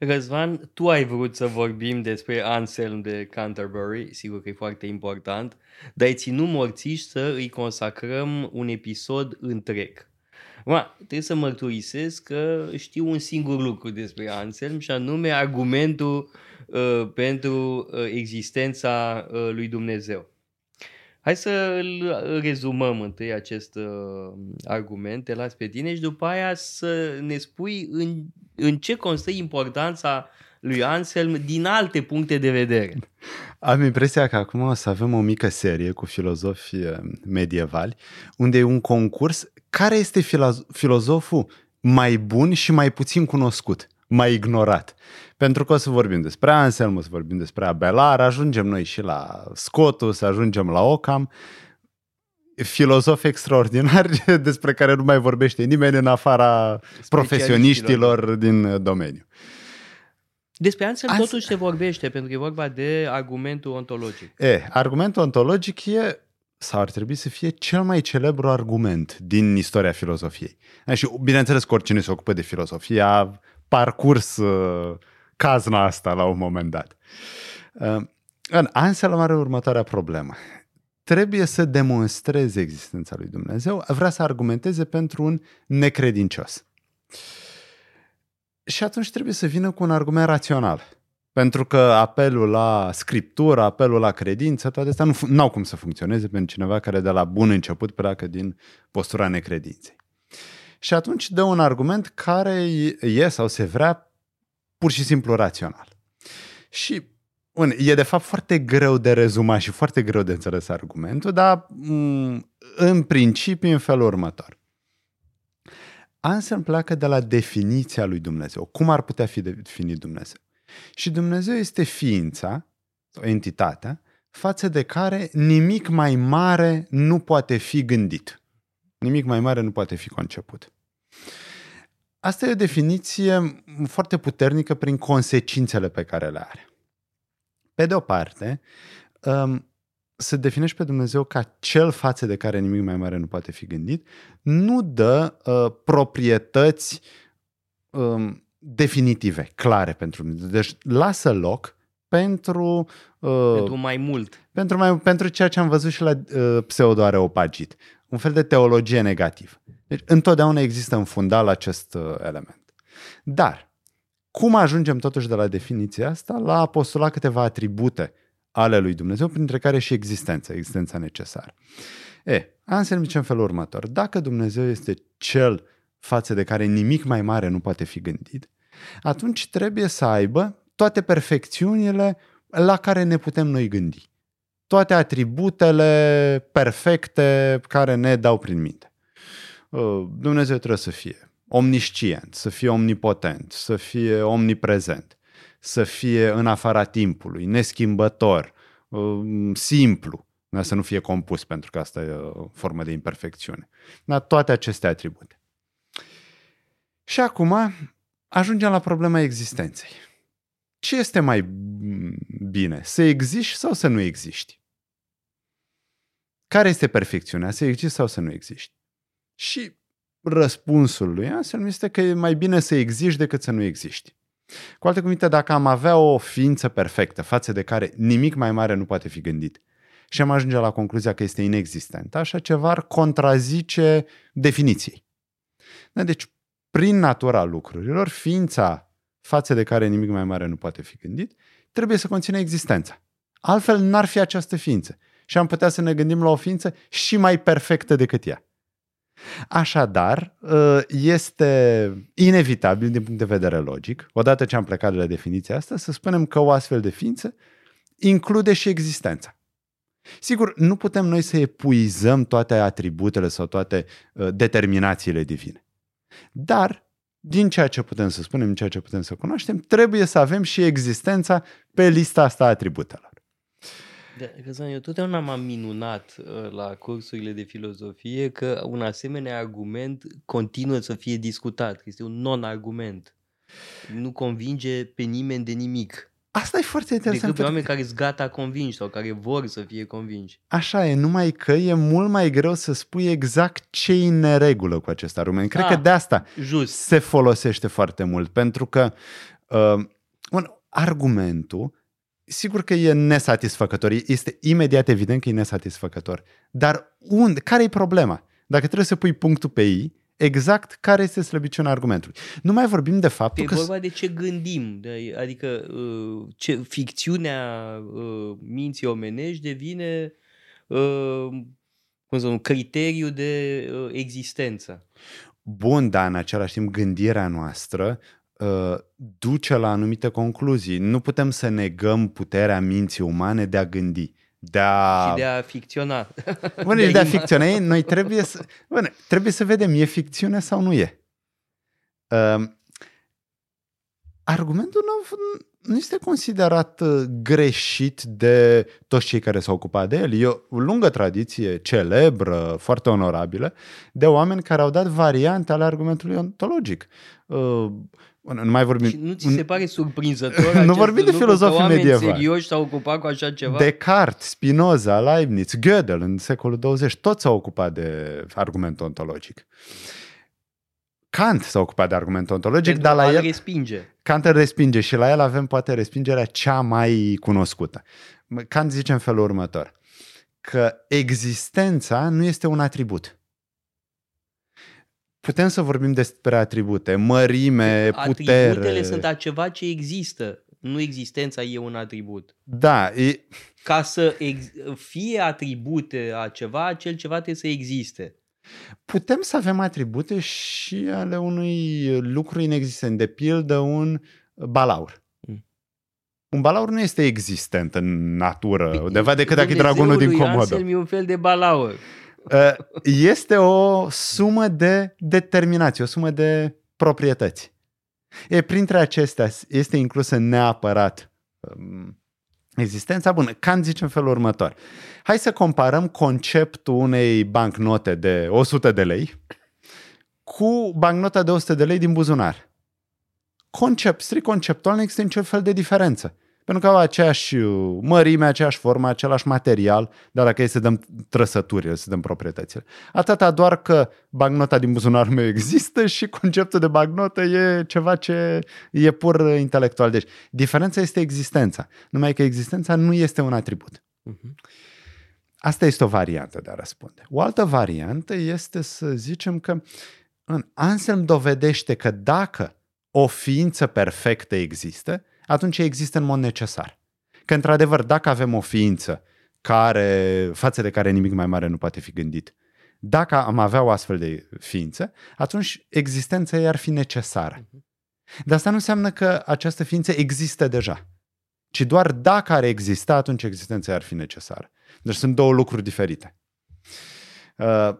Răzvan, tu ai vrut să vorbim despre Anselm de Canterbury, sigur că e foarte important, dar ai ținut morțiși să îi consacrăm un episod întreg. Ma, trebuie să mărturisesc că știu un singur lucru despre Anselm și anume argumentul uh, pentru uh, existența uh, lui Dumnezeu. Hai să îl rezumăm întâi acest uh, argument, te las pe tine și după aia să ne spui în, în ce constă importanța lui Anselm din alte puncte de vedere. Am impresia că acum o să avem o mică serie cu filozofi uh, medievali, unde e un concurs care este filozoful mai bun și mai puțin cunoscut, mai ignorat. Pentru că o să vorbim despre Anselm, o să vorbim despre Abelar, ajungem noi și la Scotus, ajungem la Ocam, filozofi extraordinari despre care nu mai vorbește nimeni în afara profesioniștilor din domeniu. Despre Anselm Ans... totuși se vorbește, pentru că e vorba de argumentul ontologic. E, argumentul ontologic e sau ar trebui să fie cel mai celebru argument din istoria filozofiei. Și bineînțeles că oricine se ocupă de filosofie a parcurs uh, cazna asta la un moment dat. Uh, în Anselm are următoarea problemă. Trebuie să demonstreze existența lui Dumnezeu, vrea să argumenteze pentru un necredincios. Și atunci trebuie să vină cu un argument rațional. Pentru că apelul la scriptură, apelul la credință, toate astea nu au cum să funcționeze pentru cineva care de la bun început pleacă din postura necredinței. Și atunci dă un argument care e sau se vrea pur și simplu rațional. Și bun, e de fapt foarte greu de rezumat și foarte greu de înțeles argumentul, dar mm, în principiu în felul următor. Anselm pleacă de la definiția lui Dumnezeu. Cum ar putea fi definit Dumnezeu? Și Dumnezeu este ființa, sau entitatea, față de care nimic mai mare nu poate fi gândit. Nimic mai mare nu poate fi conceput. Asta e o definiție foarte puternică prin consecințele pe care le are. Pe de o parte, um, să definești pe Dumnezeu ca cel față de care nimic mai mare nu poate fi gândit, nu dă uh, proprietăți um, definitive, clare pentru Dumnezeu. Deci lasă loc pentru... Uh, pentru mai mult. Pentru, mai, pentru ceea ce am văzut și la uh, pseudo-areopagit. Un fel de teologie negativă. Deci întotdeauna există în fundal acest uh, element. Dar, cum ajungem totuși de la definiția asta la a postula câteva atribute ale lui Dumnezeu, printre care și existența, existența necesară? E, Anselm zice în felul următor. Dacă Dumnezeu este cel față de care nimic mai mare nu poate fi gândit, atunci trebuie să aibă toate perfecțiunile la care ne putem noi gândi. Toate atributele perfecte care ne dau prin minte. Uh, Dumnezeu trebuie să fie omniscient, să fie omnipotent, să fie omniprezent, să fie în afara timpului, neschimbător, uh, simplu, să nu fie compus, pentru că asta e o formă de imperfecțiune. Dar toate aceste atribute. Și acum ajungem la problema existenței. Ce este mai bine? Să existi sau să nu existi? Care este perfecțiunea? Să existi sau să nu existi? Și răspunsul lui Anselm este că e mai bine să existi decât să nu existi. Cu alte cuvinte, dacă am avea o ființă perfectă față de care nimic mai mare nu poate fi gândit și am ajunge la concluzia că este inexistent, așa ceva ar contrazice definiției. Da, deci, prin natura lucrurilor, ființa față de care nimic mai mare nu poate fi gândit, trebuie să conțină existența. Altfel n-ar fi această ființă. Și am putea să ne gândim la o ființă și mai perfectă decât ea. Așadar, ă, este inevitabil din punct de vedere logic, odată ce am plecat de la definiția asta, să spunem că o astfel de ființă include și existența. Sigur, nu putem noi să epuizăm toate atributele sau toate ă, determinațiile divine. Dar, din ceea ce putem să spunem, din ceea ce putem să cunoaștem, trebuie să avem și existența pe lista asta a atributelor. Răzvan, eu totdeauna m-am minunat uh, la cursurile de filozofie că un asemenea argument continuă să fie discutat, că este un non-argument. Nu convinge pe nimeni de nimic. Asta e foarte interesant. Decât pe oameni care sunt gata convinși sau care vor să fie convinși. Așa e, numai că e mult mai greu să spui exact ce e în neregulă cu acest argument. Cred ah, că de asta just. se folosește foarte mult, pentru că Uh, un, argumentul, sigur că e nesatisfăcător, este imediat evident că e nesatisfăcător. Dar unde, care e problema? Dacă trebuie să pui punctul pe I, exact care este slăbiciunea argumentului. Nu mai vorbim de faptul E că... vorba de ce gândim, de, adică uh, ce, ficțiunea uh, minții omenești devine uh, cum să spun, criteriu de uh, existență. Bun, dar în același timp gândirea noastră uh, duce la anumite concluzii. Nu putem să negăm puterea minții umane de a gândi. De a... Și de a ficționa. Bun, de, de a ficționa, noi trebuie să, bun, trebuie să vedem, e ficțiune sau nu e. Uh, argumentul nu, nu este considerat uh, greșit de toți cei care s-au ocupat de el. E o lungă tradiție, celebră, foarte onorabilă, de oameni care au dat variante ale argumentului ontologic. Uh, nu mai vorbim... Și nu ți se pare surprinzător Nu vorbim de filozofii medievali. serioși s-au ocupat cu așa ceva? Descartes, Spinoza, Leibniz, Gödel în secolul 20, toți s-au ocupat de argumentul ontologic. Kant s-a ocupat de argumentul ontologic, Pentru dar la el... respinge. Kant îl respinge și la el avem poate respingerea cea mai cunoscută. Kant zice în felul următor, că existența nu este un atribut. Putem să vorbim despre atribute, mărime, putere. Atributele sunt a ceva ce există. Nu existența e un atribut. Da. E... Ca să ex- fie atribute a ceva, acel ceva trebuie să existe. Putem să avem atribute și ale unui lucru inexistent, de pildă un balaur. Mm. Un balaur nu este existent în natură, undeva decât dacă e dragonul din Comodo. Anselm e un fel de balaur. Este o sumă de determinație, o sumă de proprietăți. E, printre acestea este inclusă neapărat um, existența. Bună, Kant zice în felul următor. Hai să comparăm conceptul unei bancnote de 100 de lei cu bancnota de 100 de lei din buzunar. Concept, strict conceptual, nu există niciun fel de diferență. Pentru că au aceeași mărime, aceeași formă, același material, dar dacă e să dăm trăsăturile, să dăm proprietățile. Atâta doar că bancnota din buzunarul meu există și conceptul de bancnotă e ceva ce e pur intelectual. Deci, diferența este existența. Numai că existența nu este un atribut. Uh-huh. Asta este o variantă de a răspunde. O altă variantă este să zicem că în Anselm dovedește că dacă o ființă perfectă există, atunci există în mod necesar. Că, într-adevăr, dacă avem o ființă care, față de care nimic mai mare nu poate fi gândit, dacă am avea o astfel de ființă, atunci existența ei ar fi necesară. Dar asta nu înseamnă că această ființă există deja, ci doar dacă ar exista, atunci existența ei ar fi necesară. Deci sunt două lucruri diferite. Uh,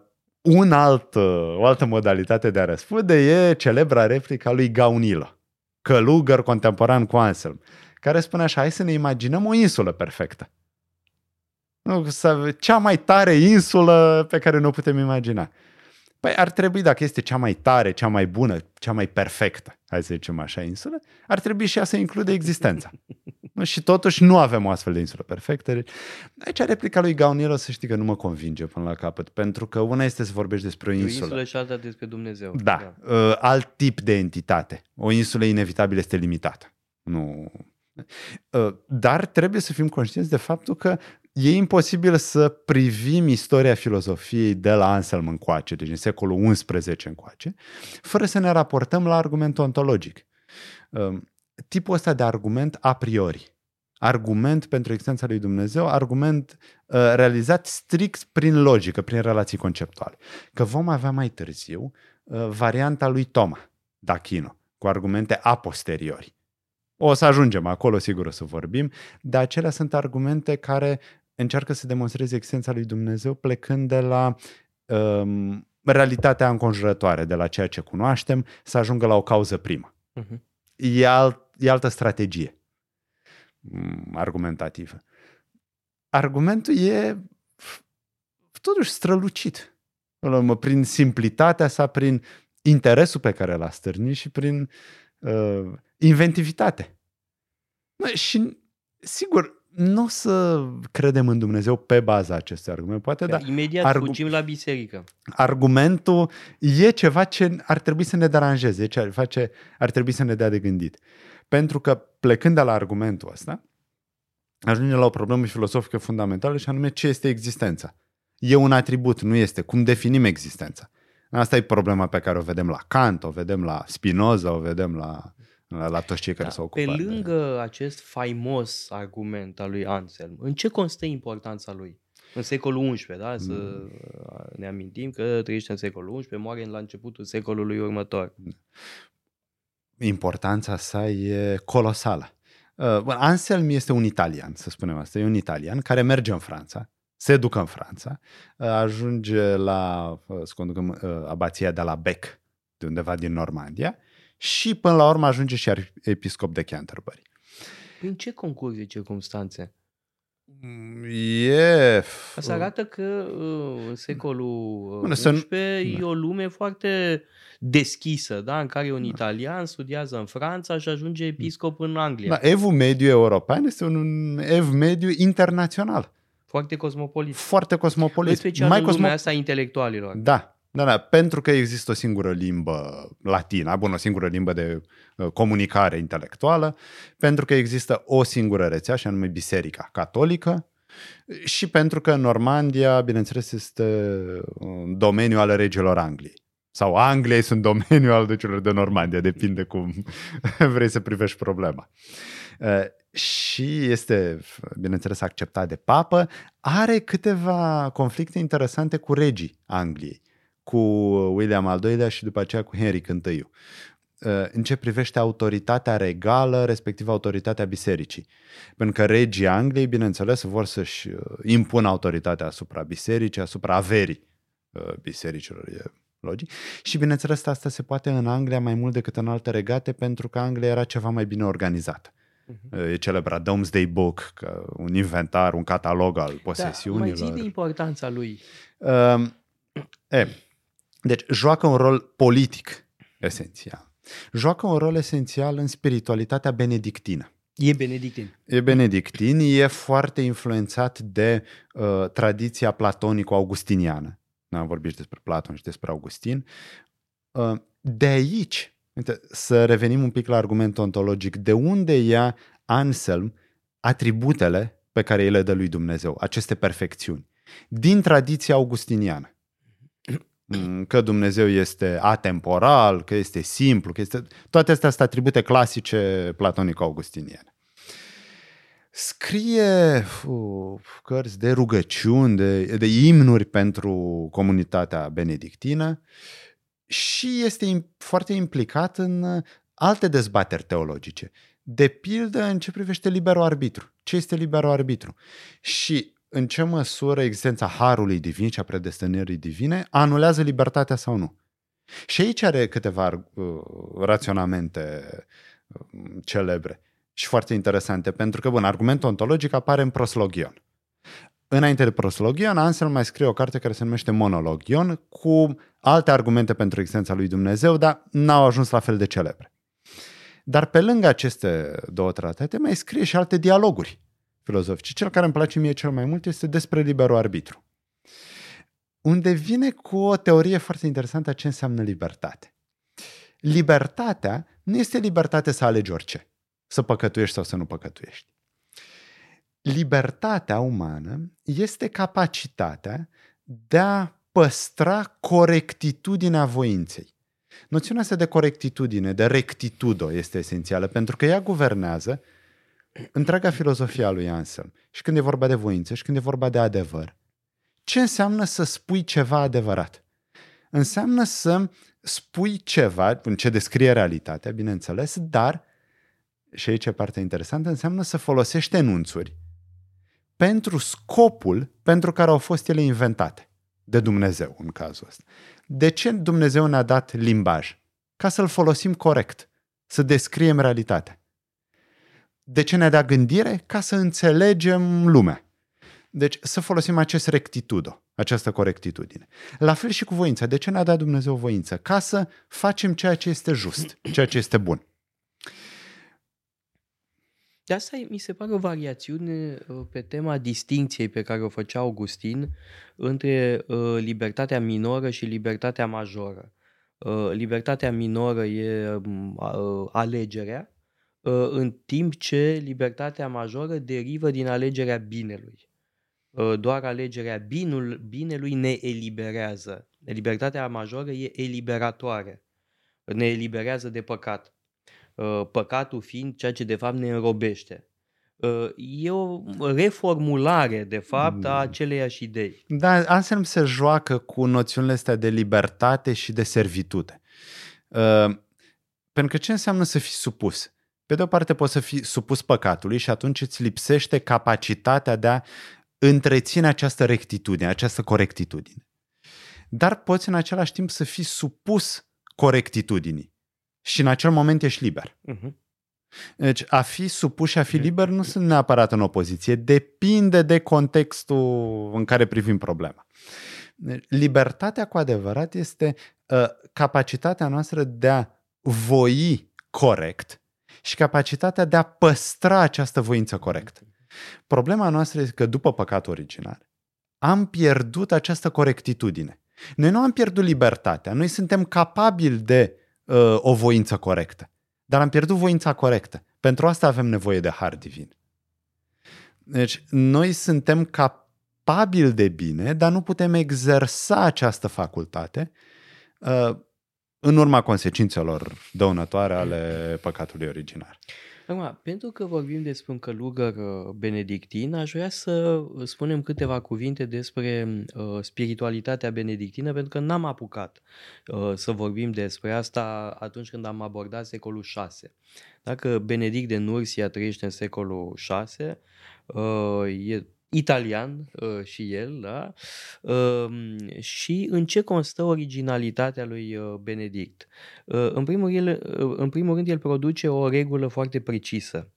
un alt, o altă modalitate de a răspunde e celebra replica lui Gaunilo călugăr contemporan cu Anselm, care spune așa, hai să ne imaginăm o insulă perfectă. Cea mai tare insulă pe care nu putem imagina. Păi ar trebui, dacă este cea mai tare, cea mai bună, cea mai perfectă, hai să zicem așa, insulă, ar trebui și ea să include existența. și totuși nu avem o astfel de insulă perfectă. Deci, aici replica lui Gaunilo să știi că nu mă convinge până la capăt, pentru că una este să vorbești despre o insulă. O insulă și alta despre Dumnezeu. Da, da. Uh, alt tip de entitate. O insulă inevitabil este limitată. Nu... Uh, dar trebuie să fim conștienți de faptul că e imposibil să privim istoria filozofiei de la Anselm încoace, deci în secolul XI încoace, fără să ne raportăm la argumentul ontologic. Tipul ăsta de argument a priori, argument pentru existența lui Dumnezeu, argument uh, realizat strict prin logică, prin relații conceptuale. Că vom avea mai târziu uh, varianta lui Toma, D'Achino, cu argumente a posteriori. O să ajungem acolo, sigur o să vorbim, dar acelea sunt argumente care încearcă să demonstreze existența lui Dumnezeu plecând de la um, realitatea înconjurătoare, de la ceea ce cunoaștem, să ajungă la o cauză primă. Uh-huh. E, alt, e altă strategie mm, argumentativă. Argumentul e totuși strălucit. Prin simplitatea sa, prin interesul pe care l-a stârnit și prin uh, inventivitate. Și, sigur, nu o să credem în Dumnezeu pe baza acestui argument. Poate, da. Imediat argu- fugim la biserică. Argumentul e ceva ce ar trebui să ne deranjeze, ce ar, face, ar trebui să ne dea de gândit. Pentru că plecând de la argumentul ăsta, ajunge la o problemă filosofică fundamentală și anume ce este existența. E un atribut, nu este. Cum definim existența? Asta e problema pe care o vedem la Kant, o vedem la Spinoza, o vedem la, la, la toți cei care da, s-au ocupat. Pe lângă de... acest faimos argument al lui Anselm, în ce constă importanța lui? În secolul XI, da? Să mm. ne amintim că trăiește în secolul XI, moare la începutul secolului următor. Importanța sa e colosală. Uh, Anselm este un italian, să spunem asta, e un italian care merge în Franța, se ducă în Franța, uh, ajunge la, uh, să conducăm, uh, abația de la Bec, de undeva din Normandia, și până la urmă ajunge și episcop de Canterbury. În ce concurs de circunstanțe? E... Asta arată că în secolul Bine, XI să... e o lume foarte deschisă, da? în care un da. italian studiază în Franța și ajunge episcop în Anglia. Da, evul mediu european este un ev mediu internațional. Foarte cosmopolit. Foarte cosmopolit. În special Mai în lumea asta intelectualilor. Da, da, da, pentru că există o singură limbă latină, bun, o singură limbă de uh, comunicare intelectuală, pentru că există o singură rețea, și anume Biserica Catolică, și pentru că Normandia, bineînțeles, este un domeniu al regilor Angliei. Sau Anglia sunt domeniul al celor de Normandia, depinde cum vrei să privești problema. Uh, și este, bineînțeles, acceptat de papă, are câteva conflicte interesante cu regii Angliei, cu William al II-lea și după aceea cu Henry I uh, în ce privește autoritatea regală, respectiv autoritatea bisericii. Pentru că regii Angliei, bineînțeles, vor să-și uh, impună autoritatea asupra bisericii, asupra averii uh, bisericilor, e logic. Și bineînțeles, asta se poate în Anglia mai mult decât în alte regate, pentru că Anglia era ceva mai bine organizată. Uh-huh. E celebrat Domesday Book, ca un inventar, un catalog al posesiunilor. Da, mai zi de importanța lui. Uh, e, deci, joacă un rol politic esențial. Joacă un rol esențial în spiritualitatea benedictină. E benedictin. E benedictin, e foarte influențat de uh, tradiția platonico-augustiniană. Am vorbit despre Platon și despre Augustin. Uh, de aici Uite, să revenim un pic la argumentul ontologic. De unde ia Anselm atributele pe care îi le dă lui Dumnezeu, aceste perfecțiuni? Din tradiția augustiniană. Mm, că Dumnezeu este atemporal, că este simplu, că este... Toate astea sunt atribute clasice platonico-augustiniene. Scrie uh, cărți de rugăciuni, de, de imnuri pentru comunitatea benedictină și este foarte implicat în uh, alte dezbateri teologice. De pildă în ce privește liberul arbitru. Ce este liberul arbitru? Și în ce măsură existența harului divin și a predestinării divine anulează libertatea sau nu. Și aici are câteva uh, raționamente uh, celebre și foarte interesante, pentru că, bun, argumentul ontologic apare în proslogion. Înainte de proslogion, Ansel mai scrie o carte care se numește Monologion, cu alte argumente pentru existența lui Dumnezeu, dar n-au ajuns la fel de celebre. Dar pe lângă aceste două tratate, mai scrie și alte dialoguri filozofice. Cel care îmi place mie cel mai mult este despre liberul arbitru, unde vine cu o teorie foarte interesantă a ce înseamnă libertate. Libertatea nu este libertate să alegi orice, să păcătuiești sau să nu păcătuiești. Libertatea umană este capacitatea de a păstra corectitudinea voinței. Noțiunea asta de corectitudine, de rectitudo este esențială, pentru că ea guvernează întreaga filozofie a lui Anselm. Și când e vorba de voință și când e vorba de adevăr. Ce înseamnă să spui ceva adevărat? Înseamnă să spui ceva, în ce descrie realitatea, bineînțeles, dar, și aici e partea interesantă, înseamnă să folosești enunțuri pentru scopul pentru care au fost ele inventate. De Dumnezeu, în cazul ăsta. De ce Dumnezeu ne-a dat limbaj? Ca să-l folosim corect, să descriem realitatea. De ce ne-a dat gândire? Ca să înțelegem lumea. Deci să folosim acest rectitudo, această corectitudine. La fel și cu voința. De ce ne-a dat Dumnezeu voință? Ca să facem ceea ce este just, ceea ce este bun. De asta mi se pare o variațiune uh, pe tema distinției pe care o făcea Augustin între uh, libertatea minoră și libertatea majoră. Uh, libertatea minoră e um, alegerea, uh, în timp ce libertatea majoră derivă din alegerea binelui. Uh, doar alegerea binul, binelui ne eliberează. Libertatea majoră e eliberatoare. Ne eliberează de păcat. Uh, păcatul fiind ceea ce de fapt ne înrobește. Uh, e o reformulare, de fapt, a mm. aceleiași idei. Da, Anselm se joacă cu noțiunile astea de libertate și de servitute. Uh, pentru că ce înseamnă să fii supus? Pe de o parte poți să fii supus păcatului și atunci îți lipsește capacitatea de a întreține această rectitudine, această corectitudine. Dar poți în același timp să fii supus corectitudinii și în acel moment ești liber. Uh-huh. Deci a fi supus și a fi liber nu sunt neapărat în opoziție, depinde de contextul în care privim problema. Deci, libertatea cu adevărat este uh, capacitatea noastră de a voi corect și capacitatea de a păstra această voință corectă. Problema noastră este că după păcatul original am pierdut această corectitudine. Noi nu am pierdut libertatea, noi suntem capabili de uh, o voință corectă. Dar am pierdut voința corectă. Pentru asta avem nevoie de har divin. Deci, noi suntem capabili de bine, dar nu putem exersa această facultate uh, în urma consecințelor dăunătoare ale păcatului original. Acum, pentru că vorbim despre un călugăr uh, benedictin, aș vrea să spunem câteva cuvinte despre uh, spiritualitatea benedictină, pentru că n-am apucat uh, să vorbim despre asta atunci când am abordat secolul 6. Dacă Benedict de Nursia trăiește în secolul 6, uh, e italian uh, și el, da? Uh, și în ce constă originalitatea lui uh, Benedict? Uh, în, primul rând, uh, în primul rând, el produce o regulă foarte precisă.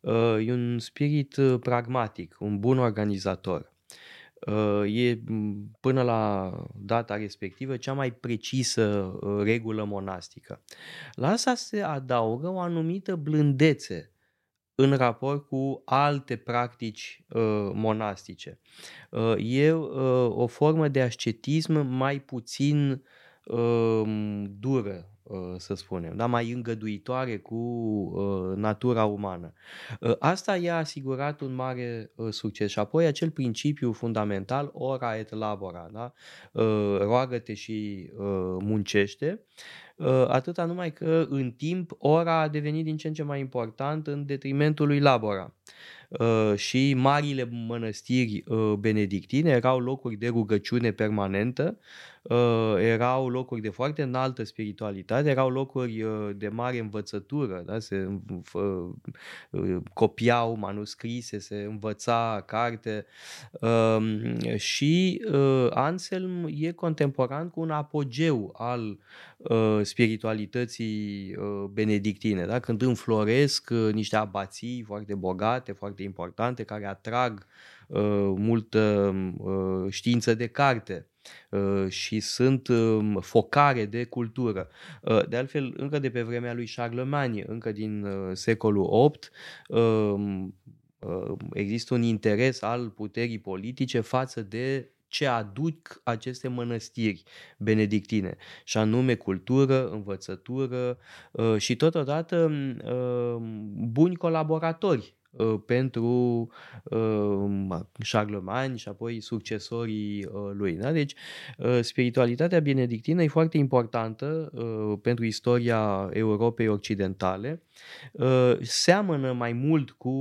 Uh, e un spirit uh, pragmatic, un bun organizator. Uh, e până la data respectivă cea mai precisă uh, regulă monastică. La asta se adaugă o anumită blândețe în raport cu alte practici uh, monastice. Uh, e uh, o formă de ascetism mai puțin uh, dură, uh, să spunem, da? mai îngăduitoare cu uh, natura umană. Uh, asta i-a asigurat un mare uh, succes. Și apoi acel principiu fundamental, ora et labora, da? uh, roagă-te și uh, muncește, Ă, atâta numai că în timp ora a devenit din ce în ce mai important în detrimentul lui Labora. Uh, și marile mănăstiri uh, benedictine erau locuri de rugăciune permanentă, uh, erau locuri de foarte înaltă spiritualitate, erau locuri de mare învățătură, da? se copiau manuscrise, se învăța carte um, și Anselm e contemporan cu un apogeu al spiritualității benedictine, da? când înfloresc niște abații foarte bogate, foarte foarte importante care atrag uh, multă uh, știință de carte uh, și sunt uh, focare de cultură. Uh, de altfel, încă de pe vremea lui Charlemagne, încă din uh, secolul VIII, uh, uh, există un interes al puterii politice față de ce aduc aceste mănăstiri benedictine, și anume cultură, învățătură uh, și totodată uh, buni colaboratori Uh, pentru uh, Charlemagne și apoi succesorii uh, lui. Da? Deci, spiritualitatea benedictină e foarte importantă pentru istoria Europei Occidentale. Seamănă mai mult cu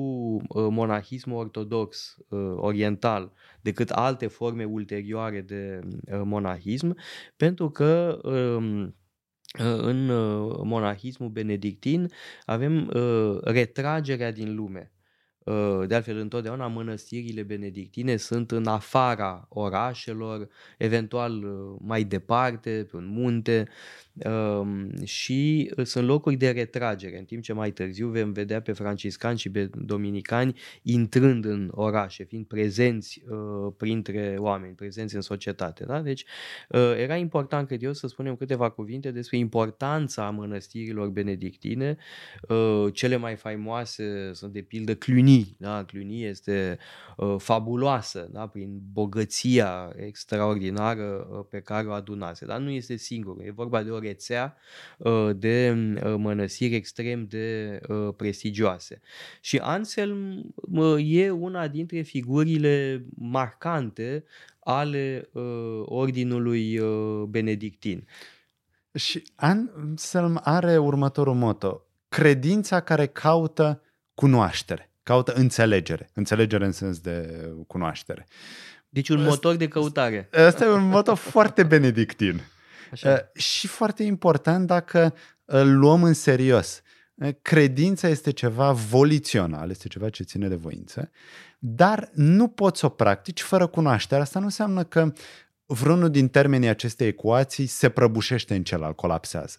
monahismul ortodox oriental decât alte forme ulterioare de monahism, pentru că um, în monahismul benedictin avem retragerea din lume. De altfel, întotdeauna mănăstirile benedictine sunt în afara orașelor, eventual mai departe, pe un munte, și sunt locuri de retragere, în timp ce mai târziu vom vedea pe franciscani și pe dominicani intrând în orașe, fiind prezenți printre oameni, prezenți în societate. Da? Deci era important, cred eu, să spunem câteva cuvinte despre importanța mănăstirilor benedictine. Cele mai faimoase sunt de pildă Cluny, Cluny. Da? Cluny este uh, fabuloasă da? prin bogăția extraordinară uh, pe care o adunase. Dar nu este singură. E vorba de o rețea uh, de uh, mănăsiri extrem de uh, prestigioase. Și Anselm uh, e una dintre figurile marcante ale uh, ordinului uh, benedictin. Și Anselm are următorul moto. Credința care caută cunoaștere, caută înțelegere. Înțelegere în sens de cunoaștere. Deci un motor de căutare. Asta e un moto foarte benedictin. Așa. Uh, și foarte important dacă îl luăm în serios. Uh, credința este ceva volițional, este ceva ce ține de voință, dar nu poți să o practici fără cunoaștere. Asta nu înseamnă că vreunul din termenii acestei ecuații se prăbușește în celălalt, colapsează.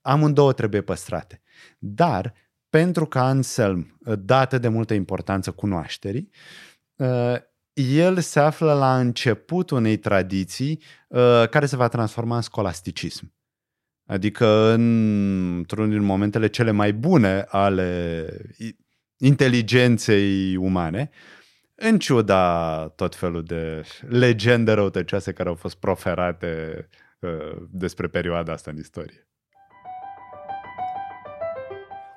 Amândouă trebuie păstrate. Dar, pentru că Anselm dă atât de multă importanță cunoașterii, uh, el se află la începutul unei tradiții uh, care se va transforma în scolasticism. Adică într-unul din momentele cele mai bune ale inteligenței umane, în ciuda tot felul de legende răutăcioase care au fost proferate uh, despre perioada asta în istorie.